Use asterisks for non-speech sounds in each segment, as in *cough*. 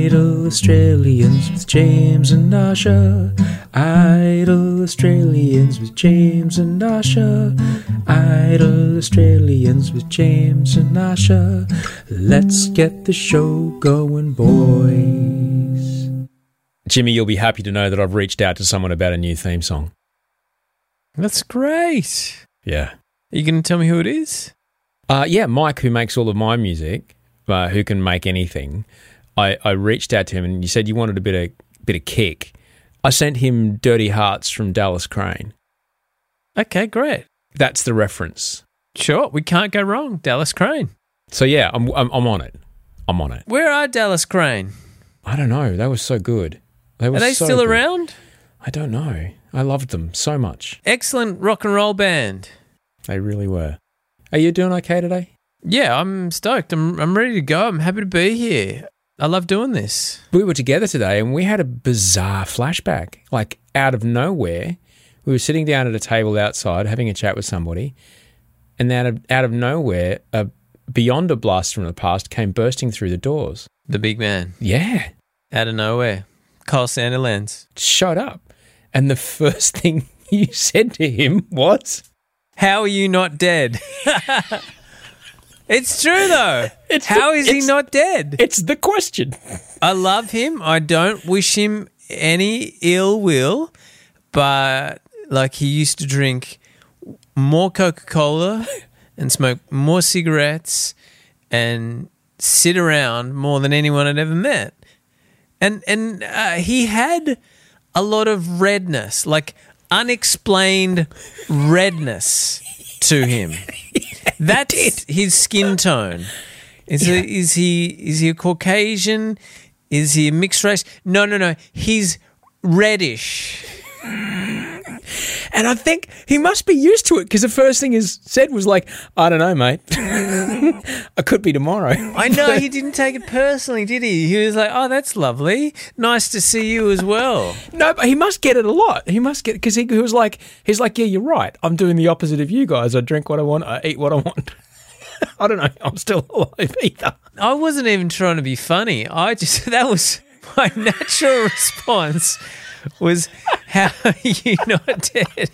Idle Australians with James and Asha. Idle Australians with James and Asha. Idle Australians with James and Asha. Let's get the show going, boys. Jimmy, you'll be happy to know that I've reached out to someone about a new theme song. That's great. Yeah. Are you going to tell me who it is? Uh, yeah, Mike, who makes all of my music, uh, who can make anything. I, I reached out to him and you said you wanted a bit of bit of kick. I sent him Dirty Hearts from Dallas Crane. Okay, great. That's the reference. Sure, we can't go wrong. Dallas Crane. So yeah, I'm, I'm I'm on it. I'm on it. Where are Dallas Crane? I don't know. They were so good. They were Are they so still good. around? I don't know. I loved them so much. Excellent rock and roll band. They really were. Are you doing okay today? Yeah, I'm stoked. I'm I'm ready to go. I'm happy to be here. I love doing this. We were together today and we had a bizarre flashback. Like out of nowhere, we were sitting down at a table outside having a chat with somebody, and out of out of nowhere, a beyond a blast from the past came bursting through the doors. The big man Yeah, out of nowhere. Carl Sandilands. showed up, and the first *laughs* thing you said to him was, How are you not dead? *laughs* it's true though. *laughs* It's How the- is he not dead? "It's the question." I love him. I don't wish him any ill will, but like he used to drink more Coca Cola and smoke more cigarettes and sit around more than anyone I'd ever met. And and uh, he had a lot of redness, like unexplained redness to him. *laughs* That's it. his skin tone. Is he, is he is he a Caucasian? Is he a mixed race? No, no, no. He's reddish. And I think he must be used to it because the first thing he said was like, "I don't know, mate. *laughs* *laughs* I could be tomorrow." *laughs* I know he *laughs* didn't take it personally, did he? He was like, "Oh, that's lovely. Nice to see you as well." No, but he must get it a lot. He must get because he, he was like, he's like, yeah, you're right. I'm doing the opposite of you guys. I drink what I want. I eat what I want. I don't know. I'm still alive either. I wasn't even trying to be funny. I just that was my natural response was how are you not dead?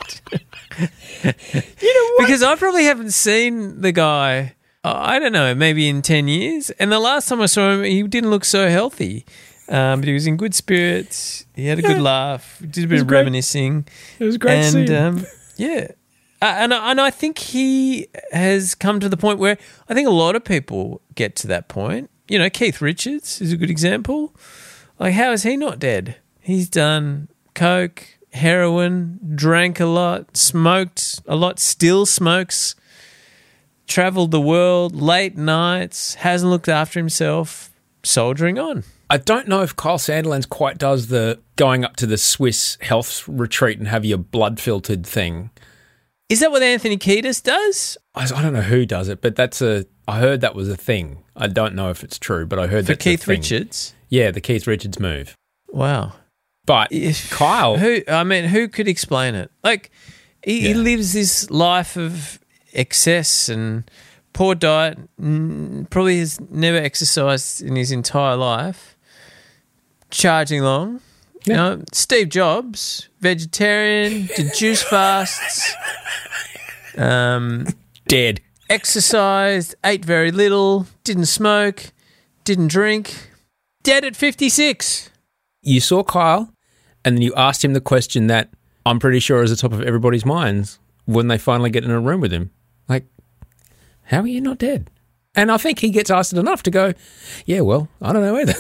You know what? Because I probably haven't seen the guy. Uh, I don't know, maybe in ten years. And the last time I saw him, he didn't look so healthy. Um, but he was in good spirits. He had a good Yeah. laugh. Did a bit of great. reminiscing. it was great and um, yeah, uh, and and I think he has come to the point where I think a lot of people get to that point. You know, Keith Richards is a good example. Like, how is he not dead? He's done coke, heroin, drank a lot, smoked a lot, still smokes, traveled the world, late nights, hasn't looked after himself, soldiering on. I don't know if Kyle Sandilands quite does the going up to the Swiss health retreat and have your blood filtered thing. Is that what Anthony Kiedis does? I, I don't know who does it, but that's a. I heard that was a thing. I don't know if it's true, but I heard a Keith. Richards? Yeah, the Keith Richards move. Wow. But If- Kyle, Who I mean, who could explain it? Like he, he lives this life of excess and poor diet. Probably has never exercised in his entire life. Charging long. You know, Steve Jobs, vegetarian, did juice *laughs* fasts, um, dead. exercised, ate very little, didn't smoke, didn't drink, dead at 56. You saw Kyle, and then you asked him the question that I'm pretty sure is the top of everybody's minds when they finally get in a room with him. Like, how are you not dead? And I think he gets asked it enough to go, yeah, well, I don't know either.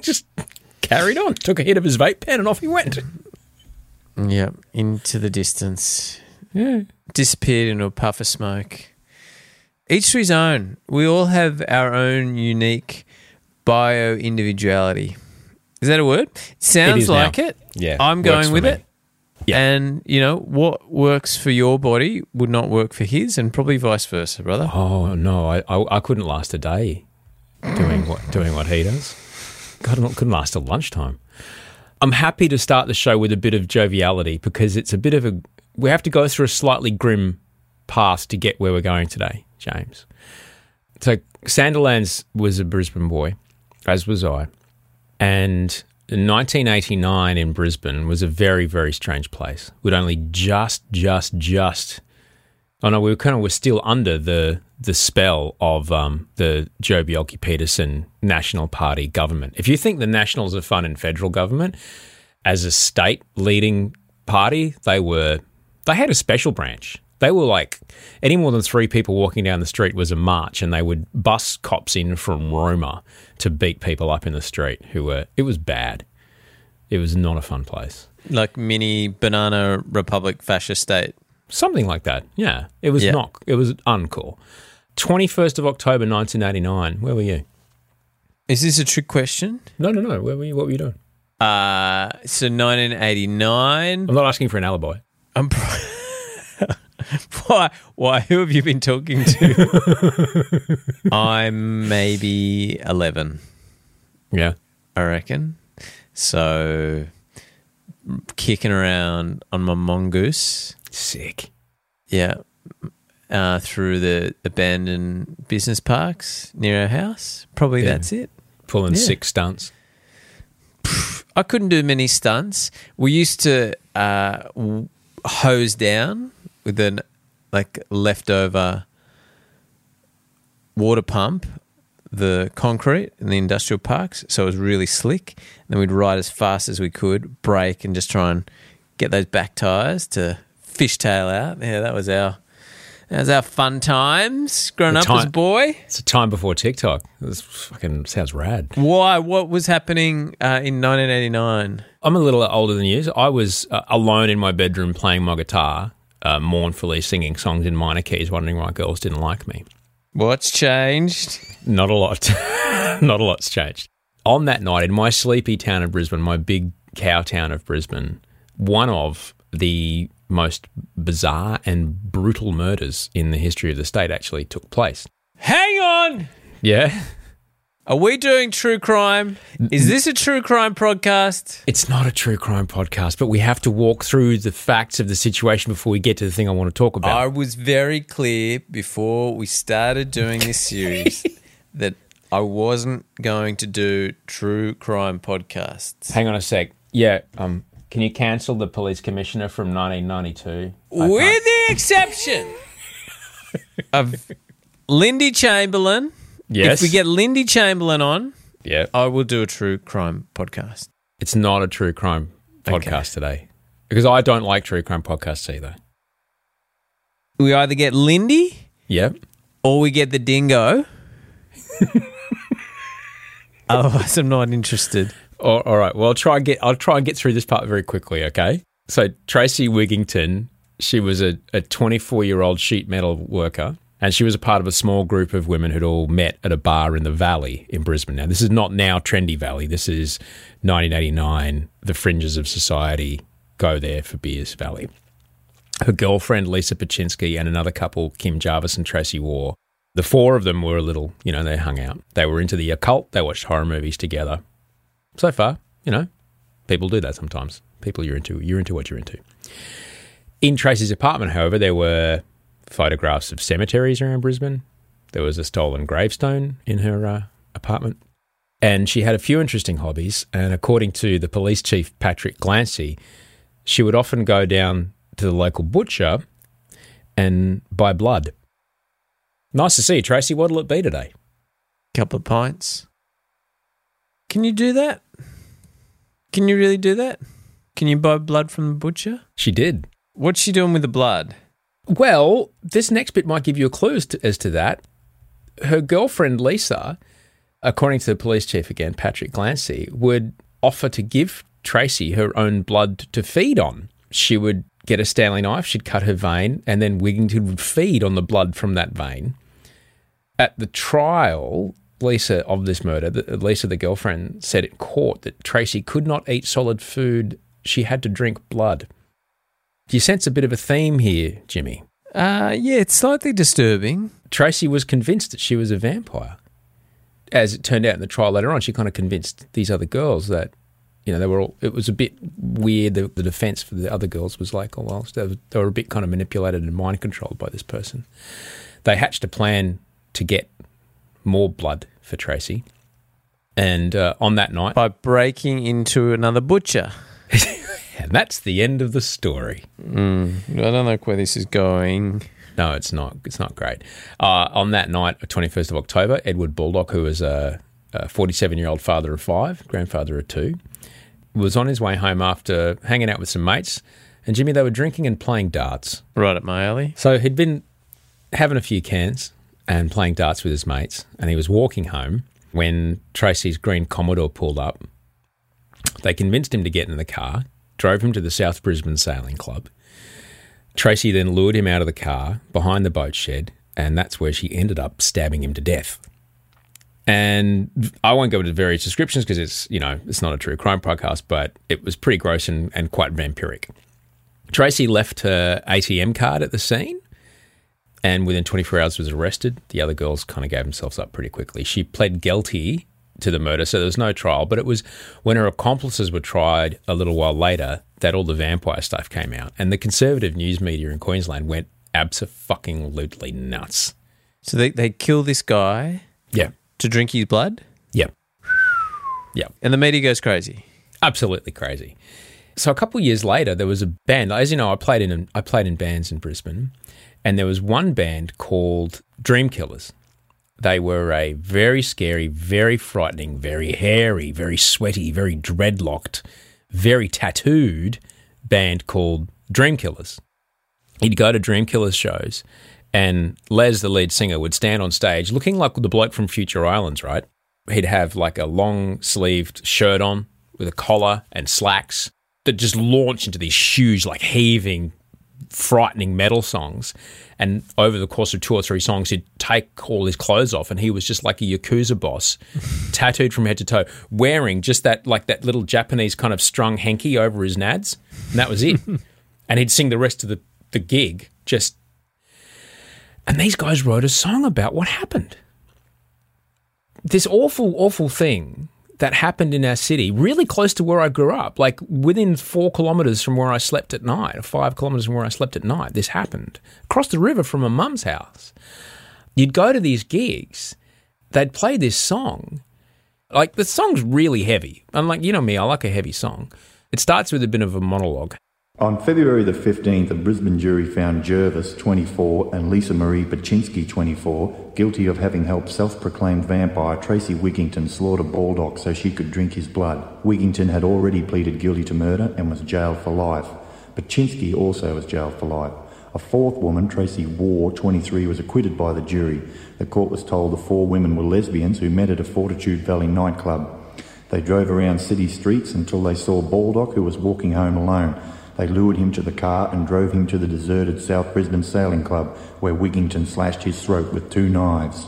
*laughs* Just carried on, took a hit of his vape pen, and off he went. Yep, into the distance. Yeah. disappeared into a puff of smoke. Each to his own. We all have our own unique bio individuality. Is that a word? Sounds now. like it. Yeah, I'm going with me. it. Yeah. And, you know, what works for your body would not work for his, and probably vice versa, brother. Oh no, I, I, I couldn't last a day doing what doing what he does. God, I couldn't last a lunchtime. I'm happy to start the show with a bit of joviality because it's a bit of a. We have to go through a slightly grim path to get where we're going today, James. So Sandilands was a Brisbane boy, as was I, and 1989 in Brisbane was a very very strange place. We'd only just just just Oh no, we were kind of we're still under the the spell of um, the Joh Bjelke Petersen National Party government. If you think the Nationals are fun in federal government, as a state leading party, they were they had a special branch. They were like any more than three people walking down the street was a march, and they would bus cops in from Roma to beat people up in the street. Who were it was bad. It was not a fun place. Like mini banana republic fascist state. Something like that. Yeah. It was Yeah. not, it was uncool. 21st of October 1989. Where were you? Is this a trick question? No, no, no. Where were you? What were you doing? Uh, so 1989. I'm not asking for an alibi. I'm pro- *laughs* *laughs* why? Why? Who have you been talking to? *laughs* I'm maybe 11, Yeah. I reckon. So kicking around on my mongoose. Sick. Yeah. Uh, through the abandoned business parks near our house. Probably Yeah. that's it. Pulling Yeah. six stunts. I couldn't do many stunts. We used to uh, hose down with an like leftover water pump the concrete in the industrial parks, so it was really slick. And then we'd ride as fast as we could, brake, and just try and get those back tires to fishtail out. Yeah, that was our that was our fun times growing The up as a boy. It's a time before TikTok. This fucking sounds rad. Why? What was happening uh, in 1989? I'm a little older than you. I was uh, alone in my bedroom playing my guitar, uh, mournfully singing songs in minor keys, wondering why girls didn't like me. What's changed? Not a lot. *laughs* Not a lot's changed. On that night, in my sleepy town of Brisbane, my big cow town of Brisbane, one of the most bizarre and brutal murders in the history of the state actually took place. Hang on. Yeah. Are we doing true crime? Is this a true crime podcast? It's not a true crime podcast, but we have to walk through the facts of the situation before we get to the thing I want to talk about. I was very clear before we started doing this *laughs* series that I wasn't going to do true crime podcasts. Hang on a sec. Yeah, um, can you cancel the police commissioner from 1992? With the exception of Lindy Chamberlain. Yes. If we get Lindy Chamberlain on, yeah. I will do a true crime podcast. It's not a true crime podcast today because I don't like true crime podcasts either. We either get Lindy Yep. or we get the dingo. *laughs* Otherwise, I'm not interested. All, all right. Well, I'll try and get. I'll try and get through this part very quickly. Okay. So Tracy Wigginton, she was a, a 24 year old sheet metal worker, and she was a part of a small group of women who'd all met at a bar in the Valley in Brisbane. Now, this is not now trendy Valley. This is 1989. The fringes of society go there for beers. Valley. Her girlfriend Lisa Ptaschinski and another couple, Kim Jervis and Tracy Waugh. The four of them were a little, you know, they hung out. They were into the occult. They watched horror movies together so far, you know, people do that sometimes. People you're into, you're into what you're into. In Tracy's apartment, however, there were photographs of cemeteries around Brisbane. There was a stolen gravestone in her uh, apartment. And she had a few interesting hobbies. And according to the police chief, Patrick Glancy, she would often go down to the local butcher and buy blood. Nice to see you, Tracy. What'll it be today? Couple of pints. Can you do that? Can you really do that? Can you buy blood from the butcher? She did. What's she doing with the blood? Well, this next bit might give you a clue as to, as to that. Her girlfriend, Lisa, according to the police chief again, Patrick Glancy, would offer to give Tracy her own blood to feed on. She would get a Stanley knife, she'd cut her vein, and then Wigginton would feed on the blood from that vein. At the trial, Lisa of this murder, Lisa, the girlfriend, said in court that Tracy could not eat solid food. She had to drink blood. Do you sense a bit of a theme here, Jimmy? Uh, yeah, it's slightly disturbing. Tracy was convinced that she was a vampire. As it turned out in the trial later on, she kind of convinced these other girls that, you know, they were all, it was a bit weird. The, the defense for the other girls was like, oh, well, they were, they were a bit kind of manipulated and mind controlled by this person. They hatched a plan to get more blood for Tracy. And uh, on that night, By breaking into another butcher. *laughs* and that's the end of the story. I don't know where this is going. No, it's not. It's not great. Uh, on that night, twenty first of October, Edward Baldock, who was a forty seven year old father of five, grandfather of two, was on his way home after hanging out with some mates. And Jimmy, they were drinking and playing darts. Right at my alley. So he'd been having a few cans and playing darts with his mates, and he was walking home when Tracy's green Commodore pulled up. They convinced him to get in the car, drove him to the South Brisbane Sailing Club. Tracy then lured him out of the car behind the boat shed, and that's where she ended up stabbing him to death. And I won't go into various descriptions because it's, you know, it's not a true crime podcast, but it was pretty gross and, and quite vampiric. Tracy left her ATM card at the scene and within 24 hours was arrested. The other girls kind of gave themselves up pretty quickly. She pled guilty to the murder, so there was no trial, but it was when her accomplices were tried a little while later that all the vampire stuff came out. And the conservative news media in Queensland went absolutely nuts. So they, they kill this guy Yeah. to drink his blood, Yeah. Yeah. and the media goes crazy. absolutely crazy. So a couple years later, there was a band. As you know, I played in I played in bands in Brisbane, and there was one band called Dream Killers. They were a very scary, very frightening, very hairy, very sweaty, very dreadlocked, very tattooed band called Dream Killers. He'd go to Dream Killers shows, and Les, the lead singer, would stand on stage looking like the bloke from Future Islands, right? He'd have like a long sleeved shirt on with a collar and slacks that just launch into these huge, like heaving, frightening metal songs. And over the course of two or three songs, he'd take all his clothes off, and he was just like a yakuza boss, *laughs* tattooed from head to toe, wearing just that like that little Japanese kind of strung hanky over his nads, and that was it. *laughs* and he'd sing the rest of the the gig just. And these guys wrote a song about what happened. This awful, awful thing that happened in our city, really close to where I grew up, like within four kilometres from where I slept at night, or five kilometres from where I slept at night. This happened across the river from a mum's house. You'd go to these gigs, they'd play this song. Like the song's really heavy. And like you know me, I like a heavy song. It starts with a bit of a monologue. On February the 15th, a Brisbane jury found Jervis, 24, and Lisa Marie Ptaschinski, 24, guilty of having helped self proclaimed vampire Tracy Wigginton slaughter Baldock so she could drink his blood. Wigginton had already pleaded guilty to murder and was jailed for life. Ptaschinski also was jailed for life. A fourth woman, Tracy Waugh, 23, was acquitted by the jury. The court was told the four women were lesbians who met at a Fortitude Valley nightclub. They drove around city streets until they saw Baldock, who was walking home alone. They lured him to the car and drove him to the deserted South Brisbane Sailing Club, where Wigginton slashed his throat with two knives.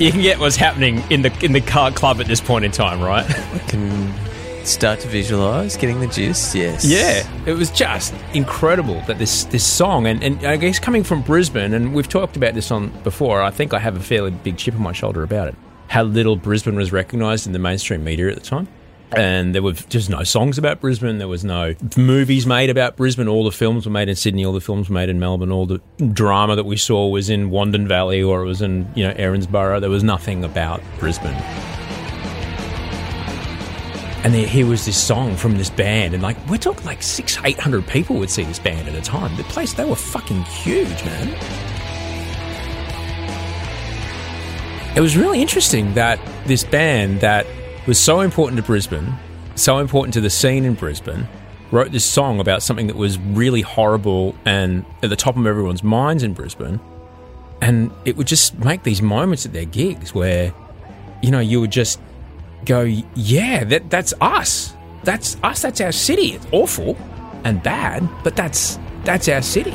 You can get what's happening in the in the car club at this point in time, right? Start to visualize getting the gist. Yes. Yeah, it was just incredible that this this song, and, and I guess coming from Brisbane, and we've talked about this on before. I think I have a fairly big chip on my shoulder about it. How little Brisbane was recognised in the mainstream media at the time, and there were just no songs about Brisbane. There was no movies made about Brisbane. All the films were made in Sydney. All the films were made in Melbourne. All the drama that we saw was in Wandin Valley or it was in you know Erinsborough. There was nothing about Brisbane. And there, here was this song from this band, and like we're talking like six, eight hundred people would see this band at a time. The place they were fucking huge, man. It was really interesting that this band that was so important to Brisbane, so important to the scene in Brisbane, wrote this song about something that was really horrible and at the top of everyone's minds in Brisbane. And it would just make these moments at their gigs where, you know, you would just go, yeah, that that's us. That's us. That's our city. It's awful and bad, but that's that's our city.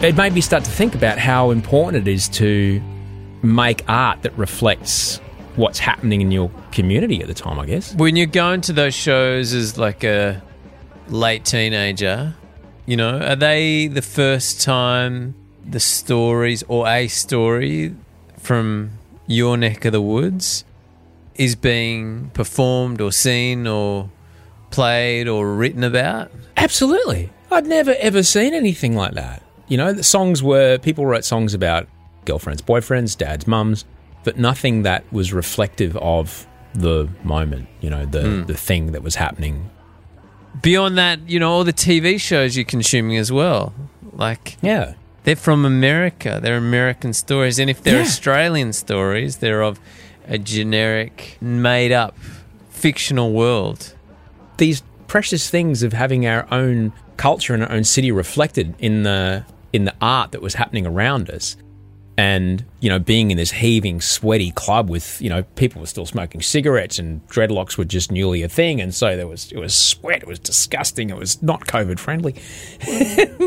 It made me start to think about how important it is to make art that reflects what's happening in your community at the time, I guess. When you're going to those shows as like a late teenager, you know, are they the first time the stories or a story from your neck of the woods is being performed or seen or played or written about? Absolutely. I'd never ever seen anything like that. You know, the songs were people wrote songs about girlfriends, boyfriends, dads, mums, but nothing that was reflective of the moment, you know, the hmm. the thing that was happening. Beyond that, you know, all the TV shows you're consuming as well. Like, Yeah. they're from America. They're American stories. And if they're Yeah. Australian stories, they're of a generic, made up, fictional world. These precious things of having our own culture and our own city reflected in the in the art that was happening around us. And, you know, being in this heaving, sweaty club with, you know, people were still smoking cigarettes and dreadlocks were just newly a thing. And so there was, it was sweat. It was disgusting. It was not COVID friendly, *laughs*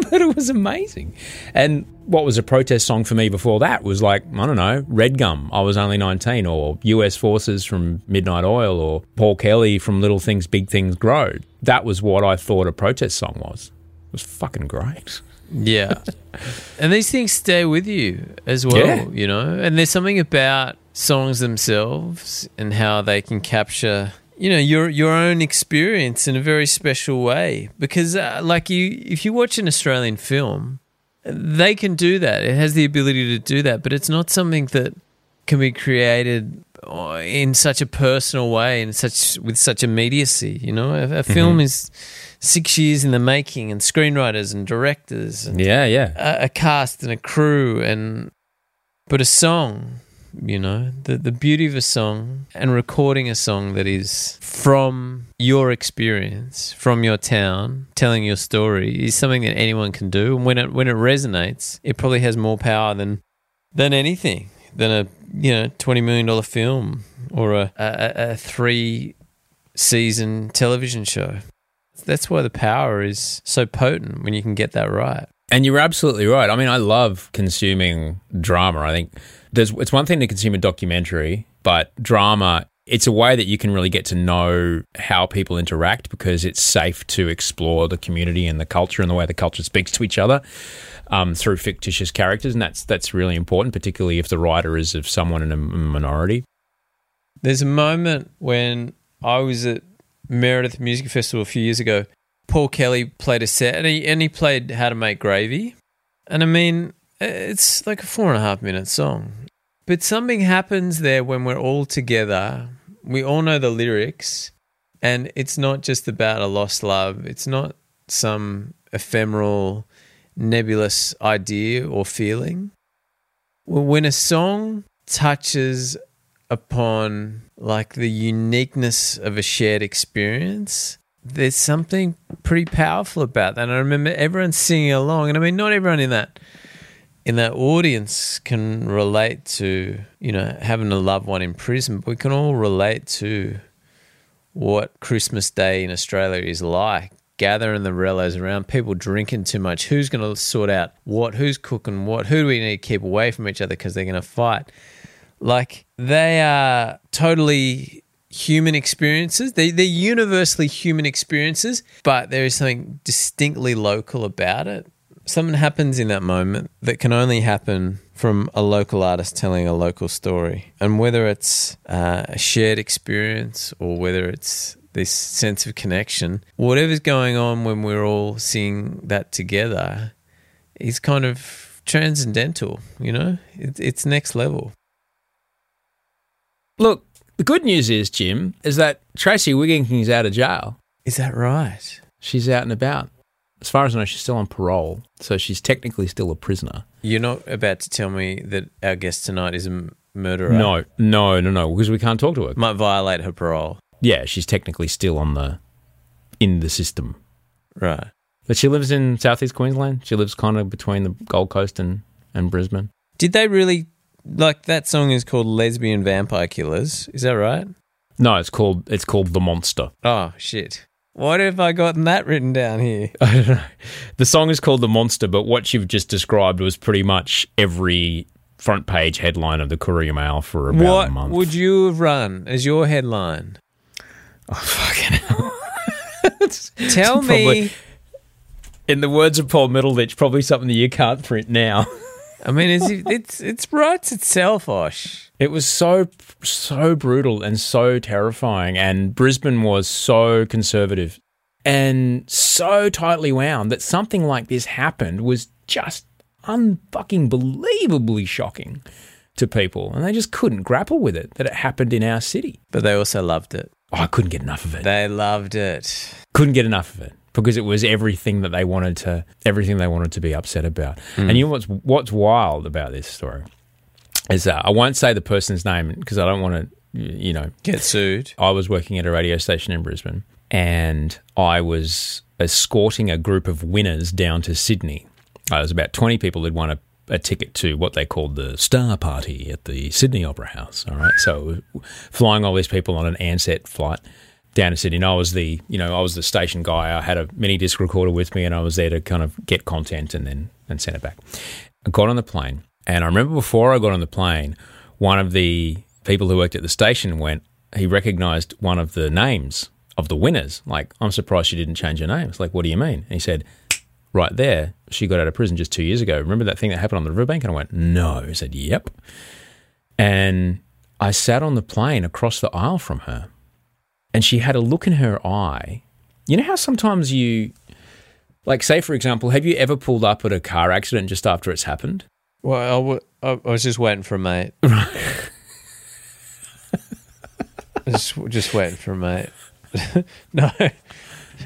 but it was amazing. And what was a protest song for me before that was like, I don't know, Red Gum, I was only 19, or US Forces from Midnight Oil, or Paul Kelly from Little Things, Big Things Grow. That was what I thought a protest song was. It was fucking great. Yeah. and these things stay with you as well, Yeah. you know? And there's something about songs themselves and how they can capture you know your your own experience in a very special way because uh, like you if you watch an Australian film they can do that it has the ability to do that but it's not something that can be created uh, in such a personal way and such with such immediacy you know a, a film is 6 years in the making and screenwriters and directors and Yeah, yeah. a, a cast and a crew and but a song you know the the beauty of a song and recording a song that is from your experience from your town telling your story is something that anyone can do and when it when it resonates it probably has more power than than anything than a you know 20 million dollar film or a a, a 3 season television show that's why the power is so potent when you can get that right And you're absolutely right. I mean, I love consuming drama. I think there's it's one thing to consume a documentary, but drama it's a way that you can really get to know how people interact because it's safe to explore the community and the culture and the way the culture speaks to each other um, through fictitious characters, and that's that's really important, particularly if the writer is of someone in a minority. There's a moment when I was at Meredith Music Festival a few years ago. Paul Kelly played a set and he, and he played How to Make Gravy. And I mean, it's like a four and a half minute song. But something happens there when we're all together. We all know the lyrics, and it's not just about a lost love. It's not some ephemeral, nebulous idea or feeling. When a song touches upon like the uniqueness of a shared experience, there's something pretty powerful about that. And I remember everyone singing along, and I mean, not everyone in that in that audience can relate to you know having a loved one in prison, but we can all relate to what Christmas Day in Australia is like. Gathering the rellos around, people drinking too much. Who's going to sort out what? Who's cooking what? Who do we need to keep away from each other because they're going to fight? Like they are totally human experiences. They, they're universally human experiences, but there is something distinctly local about it. Something happens in that moment that can only happen from a local artist telling a local story. And whether it's uh, a shared experience or whether it's this sense of connection, whatever's going on when we're all seeing that together is kind of transcendental, you know? It, it's next level. Look, the good news is, Jim, is that Tracy Wigginton's out of jail. Is that right? She's out and about. As far as I know, she's still on parole, so she's technically still a prisoner. You're not about to tell me that our guest tonight is a murderer. No, no, no, no, because we can't talk to her. Might violate her parole. Yeah, she's technically still on the in the system. Right. But she lives in southeast Queensland. She lives kind of between the Gold Coast and, and Brisbane. Did they really like that song is called Lesbian Vampire Killers. Is that right? No, it's called it's called The Monster. *laughs* Oh shit. What have I gotten that written down here? I don't know. The song is called The Monster, but what you've just described was pretty much every front page headline of the Courier Mail for about what a month. would you have run as your headline? Oh, fucking hell. *laughs* Tell Probably- me. In the words of Paul Middleditch, probably something that you can't print now. *laughs* I mean, it's it's it's writes itself, Osh. It was so so brutal and so terrifying, and Brisbane was so conservative and so tightly wound that something like this happened was just unfucking believably shocking to people, and they just couldn't grapple with it that it happened in our city. But they also loved it. Oh, I couldn't get enough of it. They loved it. couldn't get enough of it because it was everything that they wanted to everything they wanted to be upset about. And you know what's what's wild about this story is that I won't say the person's name because I don't want to you know Get sued. I was working at a radio station in Brisbane and I was escorting a group of winners down to Sydney. Uh, there was about 20 people who'd won a, a ticket to what they called the Star Party at the Sydney Opera House. All right. So flying all these people on an Ansett flight down to Sydney. And I was the, you know, I was the station guy. I had a mini disc recorder with me and I was there to kind of get content and then and send it back. I got on the plane and I remember before I got on the plane, one of the people who worked at the station went, he recognized one of the names of the winners. Like, I'm surprised she didn't change her name. It's like, what do you mean? And he said, right there, she got out of prison just two years ago. Remember that thing that happened on the riverbank? And I went, no. He said, yep. And I sat on the plane across the aisle from her and she had a look in her eye. You know how sometimes you, like, say, for example, have you ever pulled up at a car accident just after it's happened? Well, I, w- I was just waiting for a mate. *laughs* just just waiting for a mate. *laughs* no.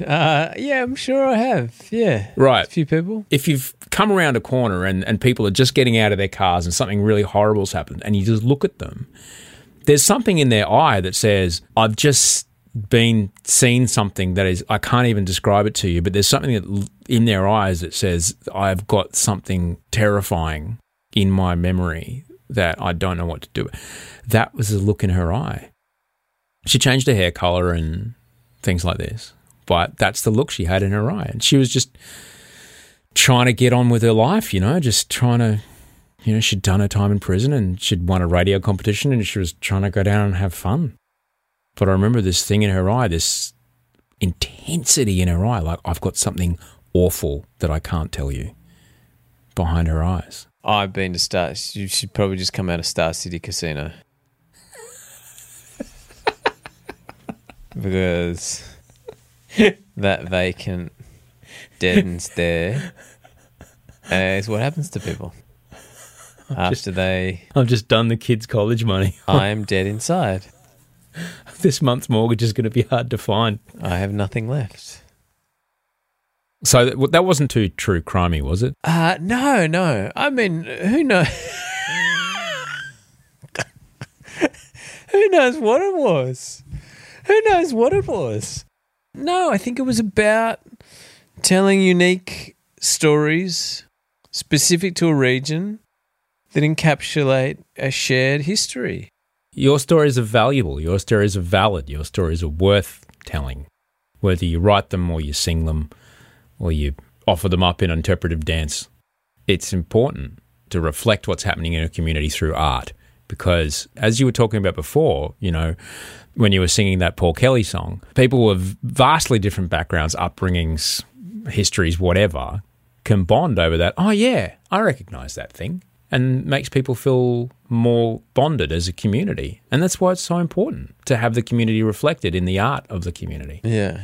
Uh, yeah, I'm sure I have. Yeah. Right. A few people. if you've come around a corner and, and people are just getting out of their cars and something really horrible's happened and you just look at them, there's something in their eye that says, I've just been seen something that is, I can't even describe it to you, but there's something that, in their eyes that says, I've got something terrifying in my memory that I don't know what to do. That was the look in her eye. She changed her hair color and things like this, but that's the look she had in her eye. And she was just trying to get on with her life, you know, just trying to, you know, she'd done her time in prison and she'd won a radio competition and she was trying to go down and have fun. But I remember this thing in her eye, this intensity in her eye, like I've got something awful that I can't tell you behind her eyes. I've been to Star. You should probably just come out of Star City Casino. because that vacant, dead stare is what happens to people after they. I've just done the kids' college money. I am dead inside. *laughs* this month's mortgage is going to be hard to find. I have nothing left. So that, that wasn't too true crimey, was it? Uh, no, no. I mean, who knows? *laughs* who knows what it was? Who knows what it was? No, I think it was about telling unique stories specific to a region that encapsulate a shared history. Your stories are valuable. Your stories are valid. Your stories are worth telling. Whether you write them or you sing them or you offer them up in interpretive dance, it's important to reflect what's happening in a community through art. Because as you were talking about before, you know, when you were singing that Paul Kelly song, people with vastly different backgrounds, upbringings, histories, whatever, can bond over that. Oh, yeah, I recognize that thing. And makes people feel more bonded as a community. And that's why it's so important to have the community reflected in the art of the community. Yeah.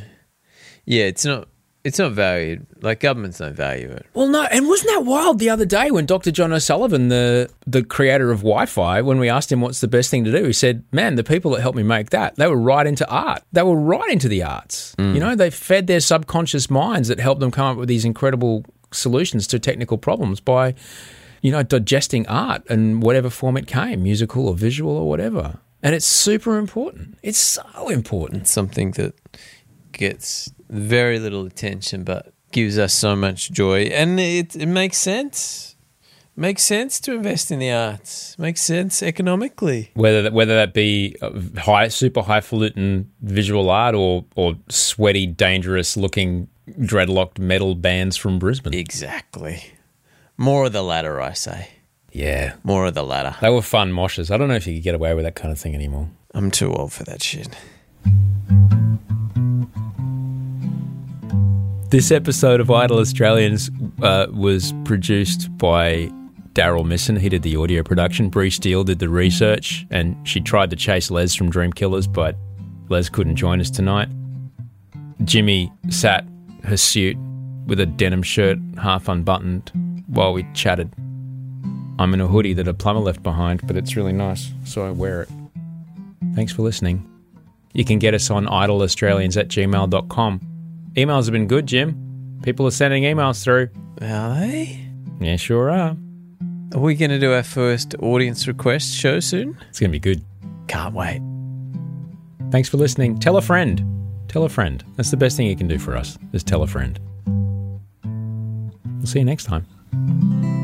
Yeah, it's not it's not valued. Like governments don't value it. Well, no, and wasn't that wild the other day when Dr. John O'Sullivan, the the creator of Wi-Fi, when we asked him what's the best thing to do, he said, "Man, the people that helped me make that, they were right into art. They were right into the arts. You mm. know, they fed their subconscious minds that helped them come up with these incredible solutions to technical problems by, you know, digesting art in whatever form it came, musical or visual or whatever. And it's super important. It's so important. It's something that gets very little attention but gives us so much joy and it, it makes sense Makes sense to invest in the arts. Makes sense economically. Whether that, whether that be uh, high, super highfalutin visual art or or sweaty, dangerous looking dreadlocked metal bands from Brisbane. Exactly. More of the latter, I say. Yeah, More of the latter. they were fun moshes. I don't know if you could get away with that kind of thing anymore. I'm too old for that shit. This episode of Idle Australians uh, was produced by Daryl Misson. He did the audio production. Bree Steele did the research, and she tried to chase Les from Dream Killers, but Les couldn't join us tonight. Jimmy sat hirsute with a denim shirt half unbuttoned while we chatted. I'm in a hoodie that a plumber left behind, but it's really nice, so I wear it. Thanks for listening. You can get us on idleaustralians at gmail.com. Emails have been good, Jim. People are sending emails through. Are they? Yeah, sure are. Are we going to do our first audience request show soon? It's going to be good. Can't wait. Thanks for listening. Tell a friend. Tell a friend. That's the best thing you can do for us, is tell a friend. We'll see you next time. Música